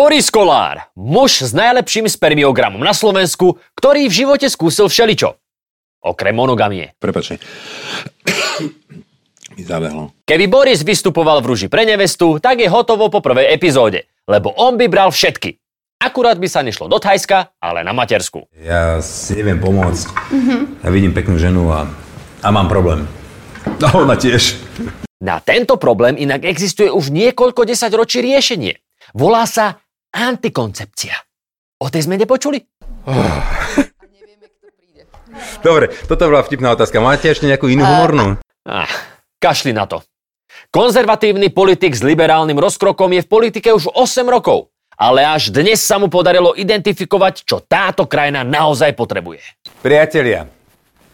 Boris Kolár, muž s najlepším spermiogramom na Slovensku, ktorý v živote skúsil všeličo. Okrem monogamie. Prepačte. Mi zabehlo. Keby Boris vystupoval v rúži pre nevestu, tak je hotovo po prvej epizóde, lebo on by bral všetky. Akurát by sa nešlo do Thajska, ale na matersku. Ja si neviem pomôcť. Ja vidím peknú ženu a, a mám problém. A ona tiež. Na tento problém inak existuje už niekoľko desaťročí riešenie. Volá sa antikoncepcia. O tej sme nepočuli? Dobre, toto bola vtipná otázka. Máte ešte nejakú inú humornú? Ah, kašli na to. Konzervatívny politik s liberálnym rozkrokom je v politike už 8 rokov. Ale až dnes sa mu podarilo identifikovať, čo táto krajina naozaj potrebuje. Priatelia,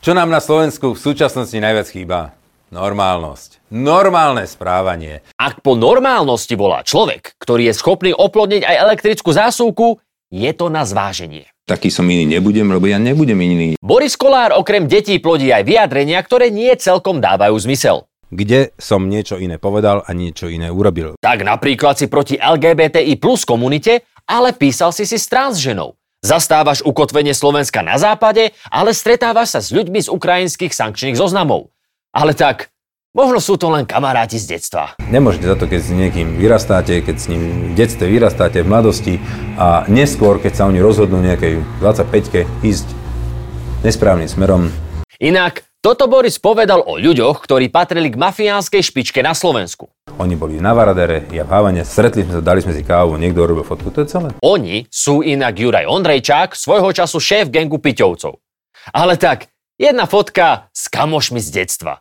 čo nám na Slovensku v súčasnosti najviac chýba? Normálnosť. Normálne správanie. Ak po normálnosti volá človek, ktorý je schopný oplodniť aj elektrickú zásuvku, je to na zváženie. Taký som iný nebudem, lebo ja nebudem iný. Boris Kolár okrem detí plodí aj vyjadrenia, ktoré nie celkom dávajú zmysel. Kde som niečo iné povedal a niečo iné urobil. Tak napríklad si proti LGBTI plus komunite, ale písal si si s transženou. Zastávaš ukotvenie Slovenska na západe, ale stretávaš sa s ľuďmi z ukrajinských sankčných zoznamov. Ale tak, možno sú to len kamaráti z detstva. Nemôžete za to, keď s niekým vyrastáte, keď s ním v detstve vyrastáte, v mladosti a neskôr, keď sa oni rozhodnú nejakej 25-ke ísť nesprávnym smerom. Inak, toto Boris povedal o ľuďoch, ktorí patrili k mafiánskej špičke na Slovensku. Oni boli na Varadere, ja v Havane, stretli sme sa, dali sme si kávu, niekto urobil fotku, to je celé. Oni sú inak Juraj Ondrejčák, svojho času šéf gengu Piťovcov. Ale tak, jedna fotka s kamošmi z detstva.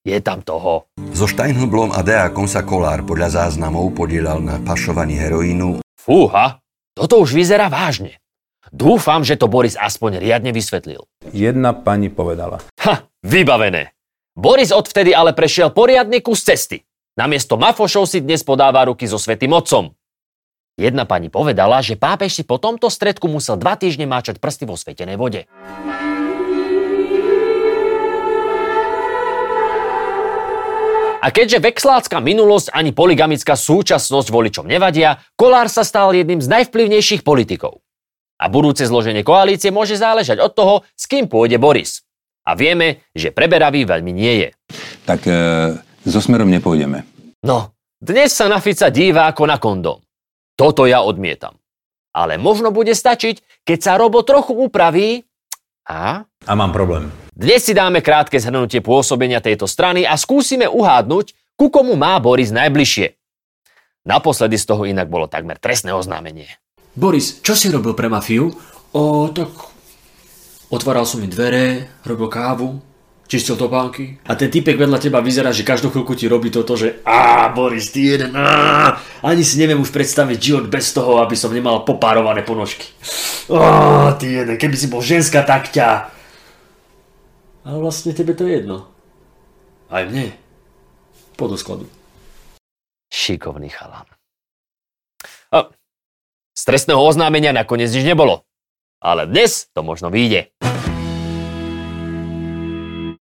Je tam toho. So Steinhublom a Deakom sa Kolár podľa záznamov podielal na pašovaní heroínu Fúha, toto už vyzerá vážne. Dúfam, že to Boris aspoň riadne vysvetlil. Jedna pani povedala. Ha, vybavené. Boris odvtedy ale prešiel poriadny kus cesty. Namiesto mafošov si dnes podáva ruky so svetým otcom. Jedna pani povedala, že pápež si po tomto stredku musel dva týždne máčať prsty vo svetenej vode. A keďže vexlácka minulosť ani polygamická súčasnosť voličom nevadia, Kolár sa stal jedným z najvplyvnejších politikov. A budúce zloženie koalície môže záležať od toho, s kým pôjde Boris. A vieme, že preberavý veľmi nie je. Tak e, so smerom nepôjdeme. No, dnes sa na Fica díva ako na kondóm. Toto ja odmietam. Ale možno bude stačiť, keď sa Robo trochu upraví a... A mám problém. Dnes si dáme krátke zhrnutie pôsobenia tejto strany a skúsime uhádnuť, ku komu má Boris najbližšie. Naposledy z toho inak bolo takmer trestné oznámenie. Boris, čo si robil pre mafiu? O, tak... Otváral som im dvere, robil kávu, čistil topánky. A ten typek vedľa teba vyzerá, že každú chvíľku ti robí toto, že á, Boris, ty jeden, á, ani si neviem už predstaviť život bez toho, aby som nemal popárované ponožky. Á, ty jeden, keby si bol ženská, tak ťa... Ale vlastne tebe to je jedno. Aj mne. Poď do skladu. Šikovný chalan. A, z trestného oznámenia nakoniec nič nebolo. Ale dnes to možno vyjde.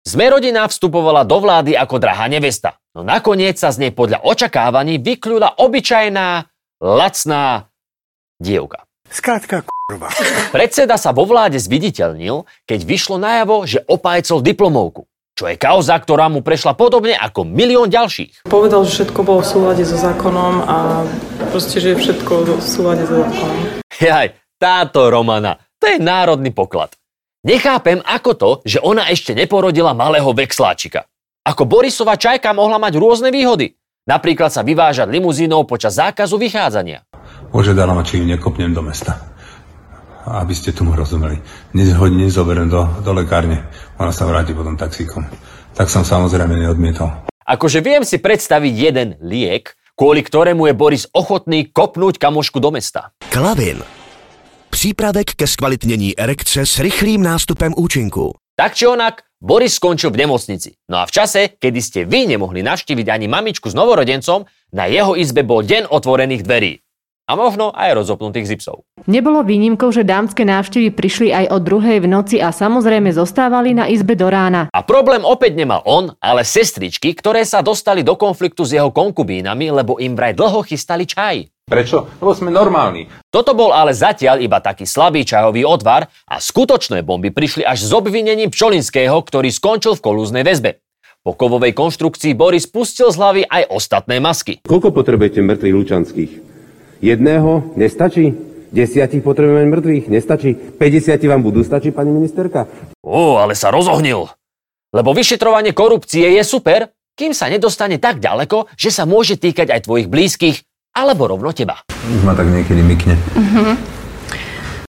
Sme rodina vstupovala do vlády ako drahá nevesta, no nakoniec sa z nej podľa očakávaní vykľula obyčajná, lacná dievka. Skrátka, kurva. Predseda sa vo vláde zviditeľnil, keď vyšlo najavo, že opájcol diplomovku, čo je kauza, ktorá mu prešla podobne ako milión ďalších. Povedal, že všetko bolo v súlade so zákonom a proste, že je všetko v súlade so zákonom. Jaj, táto Romana, to je národný poklad. Nechápem, ako to, že ona ešte neporodila malého vexláčika. Ako Borisova čajka mohla mať rôzne výhody. Napríklad sa vyvážať limuzínou počas zákazu vychádzania. Požiadala ma, či ju nekopnem do mesta. Aby ste tomu rozumeli. Dnes ho nezoberiem do, do lekárne. Ona sa vráti potom taxíkom. Tak som samozrejme neodmietol. Akože viem si predstaviť jeden liek, kvôli ktorému je Boris ochotný kopnúť kamošku do mesta. Klavin. Přípravek ke zkvalitnění erekce s rychlým nástupem účinku. Tak či onak, Boris skončil v nemocnici. No a v čase, kedy ste vy nemohli navštíviť ani mamičku s novorodencom, na jeho izbe bol deň otvorených dverí. A možno aj rozopnutých zipsov. Nebolo výnimkou, že dámske návštevy prišli aj o druhej v noci a samozrejme zostávali na izbe do rána. A problém opäť nemal on, ale sestričky, ktoré sa dostali do konfliktu s jeho konkubínami, lebo im vraj dlho chystali čaj. Prečo? Lebo sme normálni. Toto bol ale zatiaľ iba taký slabý čajový odvar a skutočné bomby prišli až s obvinením Pčolinského, ktorý skončil v kolúznej väzbe. Po kovovej konštrukcii Boris pustil z hlavy aj ostatné masky. Koľko potrebujete mŕtvych lučanských? Jedného? Nestačí? Desiatich potrebujeme mŕtvych? Nestačí? 50 vám budú stačiť, pani ministerka? Ó, ale sa rozohnil. Lebo vyšetrovanie korupcie je super, kým sa nedostane tak ďaleko, že sa môže týkať aj tvojich blízkych, alebo rovno teba. Už ma tak niekedy mykne.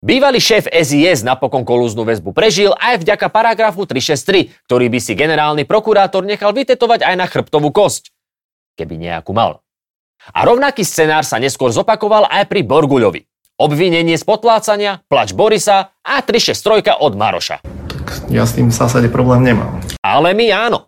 Bývalý šéf SIS napokon kolúznu väzbu prežil aj vďaka paragrafu 363, ktorý by si generálny prokurátor nechal vytetovať aj na chrbtovú kosť. Keby nejakú mal. A rovnaký scenár sa neskôr zopakoval aj pri Borguľovi. Obvinenie z potlácania, plač Borisa a 363 od Maroša. Ja s tým v zásade problém nemám. Ale my áno.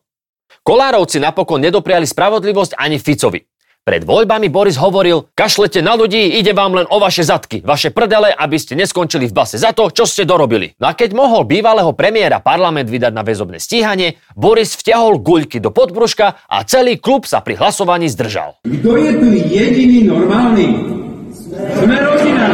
Kolárovci napokon nedopriali spravodlivosť ani Ficovi. Pred voľbami Boris hovoril, kašlete na ľudí, ide vám len o vaše zadky, vaše prdele, aby ste neskončili v base za to, čo ste dorobili. No a keď mohol bývalého premiéra parlament vydať na väzobné stíhanie, Boris vťahol guľky do podbruška a celý klub sa pri hlasovaní zdržal. Kto je tu jediný normálny? Sme rodina!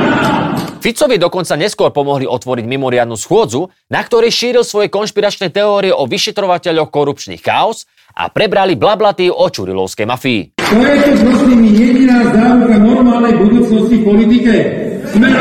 Ficovi dokonca neskôr pomohli otvoriť mimoriadnu schôdzu, na ktorej šíril svoje konšpiračné teórie o vyšetrovateľoch korupčných chaos a prebrali blablaty o čurilovskej mafii. To je tu prosím jediná záruka normálnej budúcnosti v politike? Sme!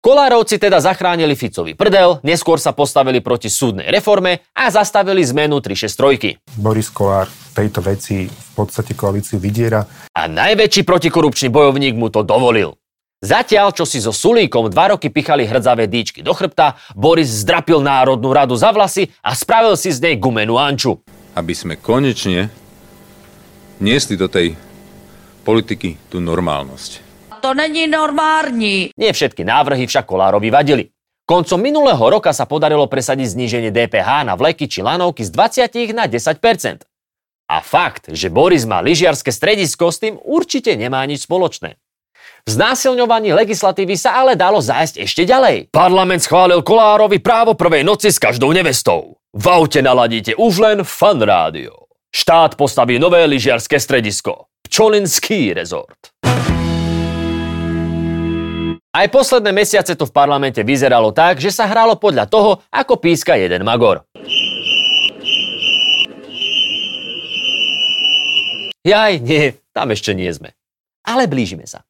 Kolárovci teda zachránili Ficovi prdel, neskôr sa postavili proti súdnej reforme a zastavili zmenu 363. Boris Kolár v tejto veci v podstate koalíciu vydiera. A najväčší protikorupčný bojovník mu to dovolil. Zatiaľ, čo si so Sulíkom dva roky pichali hrdzavé dýčky do chrbta, Boris zdrapil Národnú radu za vlasy a spravil si z nej gumenú anču. Aby sme konečne niesli do tej politiky tú normálnosť. To není normální. Nie všetky návrhy však Kolárovi vadili. Koncom minulého roka sa podarilo presadiť zníženie DPH na vleky či lanovky z 20 na 10% A fakt, že Boris má lyžiarske stredisko, s tým určite nemá nič spoločné. V znásilňovaní legislatívy sa ale dalo zájsť ešte ďalej. Parlament schválil Kolárovi právo prvej noci s každou nevestou. V aute naladíte už len fan rádio. Štát postaví nové lyžiarske stredisko. Pčolinský rezort. Aj posledné mesiace to v parlamente vyzeralo tak, že sa hralo podľa toho, ako píska jeden magor. Jaj, nie, tam ešte nie sme. Ale blížime sa.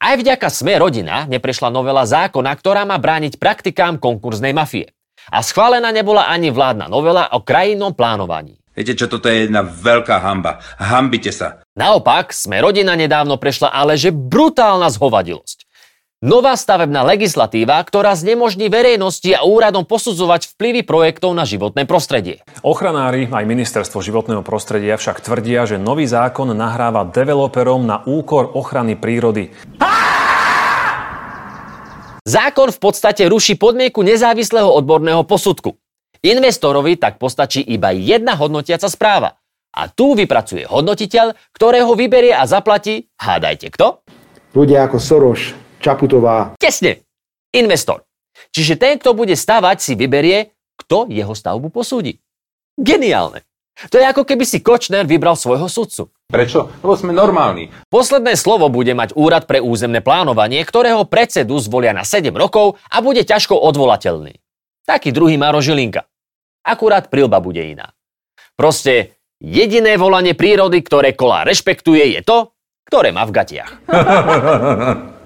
Aj vďaka Sme rodina neprešla novela zákona, ktorá má brániť praktikám konkurznej mafie. A schválená nebola ani vládna novela o krajinnom plánovaní. Viete čo, toto je jedna veľká hamba. Hambite sa. Naopak, Sme rodina nedávno prešla ale že brutálna zhovadilosť. Nová stavebná legislatíva, ktorá znemožní verejnosti a úradom posudzovať vplyvy projektov na životné prostredie. Ochranári aj ministerstvo životného prostredia však tvrdia, že nový zákon nahráva developerom na úkor ochrany prírody. Zákon v podstate ruší podmienku nezávislého odborného posudku. Investorovi tak postačí iba jedna hodnotiaca správa. A tu vypracuje hodnotiteľ, ktorého vyberie a zaplatí, hádajte kto? Ľudia ako Soros, Čaputová. Tesne. Investor. Čiže ten, kto bude stavať, si vyberie, kto jeho stavbu posúdi. Geniálne. To je ako keby si Kočner vybral svojho sudcu. Prečo? Lebo sme normálni. Posledné slovo bude mať Úrad pre územné plánovanie, ktorého predsedu zvolia na 7 rokov a bude ťažko odvolateľný. Taký druhý Maro Žilinka. Akurát prilba bude iná. Proste jediné volanie prírody, ktoré kola rešpektuje, je to, ktoré má v gatiach.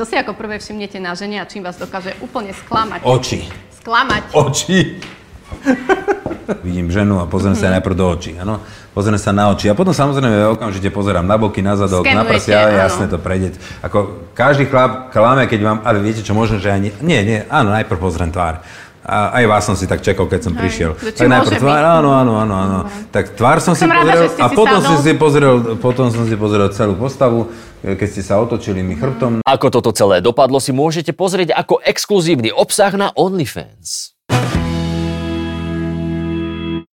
Čo si ako prvé všimnete na žene a čím vás dokáže úplne sklamať? Oči. Sklamať. Oči. Vidím ženu a pozriem sa najprv do očí. Áno? Pozriem sa na oči a potom samozrejme okamžite pozerám na boky, na zadok, na prsia, ale jasne to prejde. Ako každý chlap klame, keď vám, ale viete čo, možno, že ani, nie, nie, áno, najprv pozriem tvár. A aj vás som si tak čekal, keď som Hej, prišiel. Tak najprv tvár, áno, áno, áno, áno. Tak tvár som, som si rada, pozrel a potom som si pozrel, potom som si pozrel celú postavu, keď ste sa otočili mi chrbtom. Ako toto celé dopadlo si môžete pozrieť ako exkluzívny obsah na OnlyFans.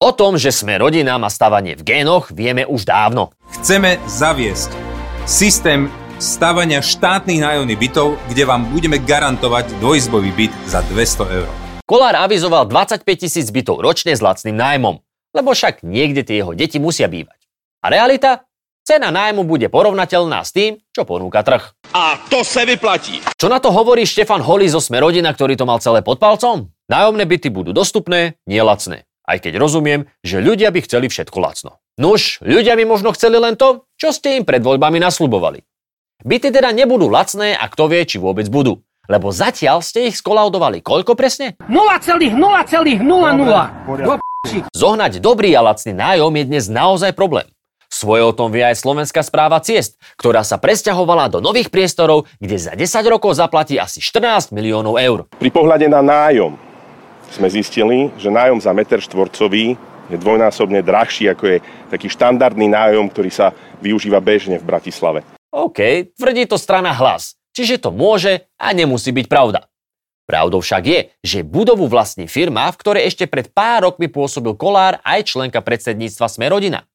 O tom, že sme rodina má stavanie v génoch, vieme už dávno. Chceme zaviesť systém stavania štátnych nájomných bytov, kde vám budeme garantovať dvojizbový byt za 200 eur. Kolár avizoval 25 tisíc bytov ročne s lacným nájmom, lebo však niekde tie jeho deti musia bývať. A realita? Cena nájmu bude porovnateľná s tým, čo ponúka trh. A to sa vyplatí. Čo na to hovorí Štefan Holý zo Smerodina, ktorý to mal celé pod palcom? Nájomné byty budú dostupné, nie lacné. Aj keď rozumiem, že ľudia by chceli všetko lacno. Nuž, ľudia by možno chceli len to, čo ste im pred voľbami naslubovali. Byty teda nebudú lacné a kto vie, či vôbec budú. Lebo zatiaľ ste ich skolaudovali koľko presne? 0,0,00. Zohnať dobrý a lacný nájom je dnes naozaj problém. Svoje o tom vie aj Slovenská správa ciest, ktorá sa presťahovala do nových priestorov, kde za 10 rokov zaplatí asi 14 miliónov eur. Pri pohľade na nájom sme zistili, že nájom za meter štvorcový je dvojnásobne drahší, ako je taký štandardný nájom, ktorý sa využíva bežne v Bratislave. OK, tvrdí to strana hlas, čiže to môže a nemusí byť pravda. Pravdou však je, že budovu vlastní firma, v ktorej ešte pred pár rokmi pôsobil Kolár aj členka predsedníctva Smerodina.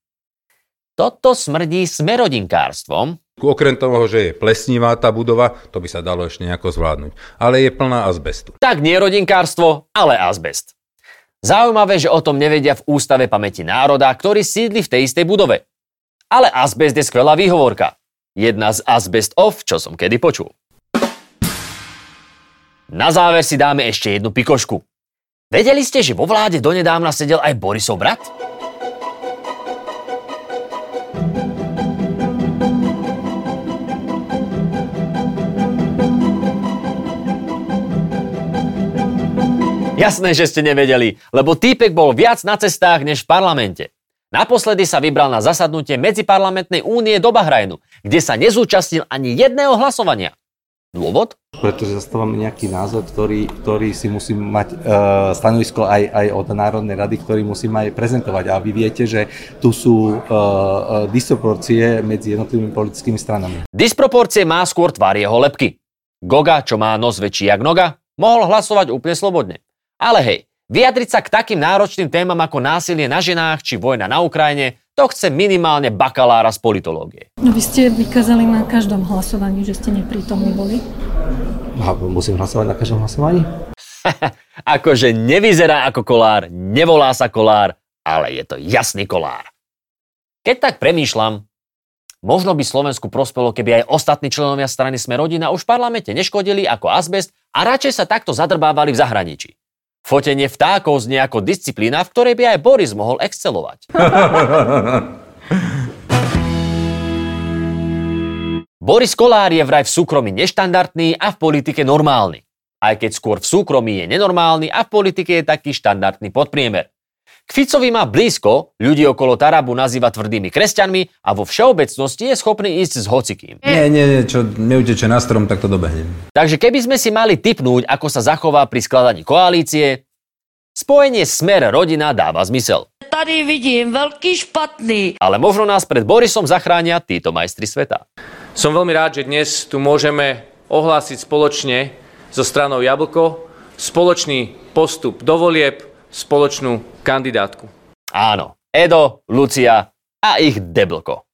Toto smrdí smerodinkárstvom. Okrem toho, že je plesnivá tá budova, to by sa dalo ešte nejako zvládnuť. Ale je plná azbestu. Tak nie rodinkárstvo, ale azbest. Zaujímavé, že o tom nevedia v Ústave pamäti národa, ktorý sídli v tej istej budove. Ale azbest je skvelá výhovorka. Jedna z azbest off, čo som kedy počul. Na záver si dáme ešte jednu pikošku. Vedeli ste, že vo vláde donedávna sedel aj Borisov brat? Jasné, že ste nevedeli, lebo týpek bol viac na cestách než v parlamente. Naposledy sa vybral na zasadnutie Medziparlamentnej únie do Bahrajnu, kde sa nezúčastnil ani jedného hlasovania. Dôvod? Pretože zastávame nejaký názor, ktorý, ktorý si musím mať e, stanovisko aj, aj od Národnej rady, ktorý musím aj prezentovať. A vy viete, že tu sú e, e, disproporcie medzi jednotlivými politickými stranami. Disproporcie má skôr tvár jeho lepky. Goga, čo má nos väčší jak noga, mohol hlasovať úplne slobodne. Ale hej, vyjadriť sa k takým náročným témam ako násilie na ženách či vojna na Ukrajine, to chce minimálne bakalára z politológie. No vy ste vykázali na každom hlasovaní, že ste neprítomní boli. A musím hlasovať na každom hlasovaní? akože nevyzerá ako kolár, nevolá sa kolár, ale je to jasný kolár. Keď tak premýšľam, možno by Slovensku prospelo, keby aj ostatní členovia strany Sme rodina už v parlamente neškodili ako azbest a radšej sa takto zadrbávali v zahraničí. Fotenie vtákov znie ako disciplína, v ktorej by aj Boris mohol excelovať. Boris Kolár je vraj v súkromí neštandardný a v politike normálny. Aj keď skôr v súkromí je nenormálny a v politike je taký štandardný podpriemer. K Ficovi má blízko, ľudí okolo Tarabu nazýva tvrdými kresťanmi a vo všeobecnosti je schopný ísť s hocikým. Nie, nie, nie, čo neuteče na strom, tak to dobehnem. Takže keby sme si mali typnúť, ako sa zachová pri skladaní koalície, spojenie Smer rodina dáva zmysel. Tady vidím veľký špatný. Ale možno nás pred Borisom zachránia títo majstri sveta. Som veľmi rád, že dnes tu môžeme ohlásiť spoločne so stranou Jablko spoločný postup do volieb spoločnú kandidátku. Áno, Edo, Lucia a ich deblko.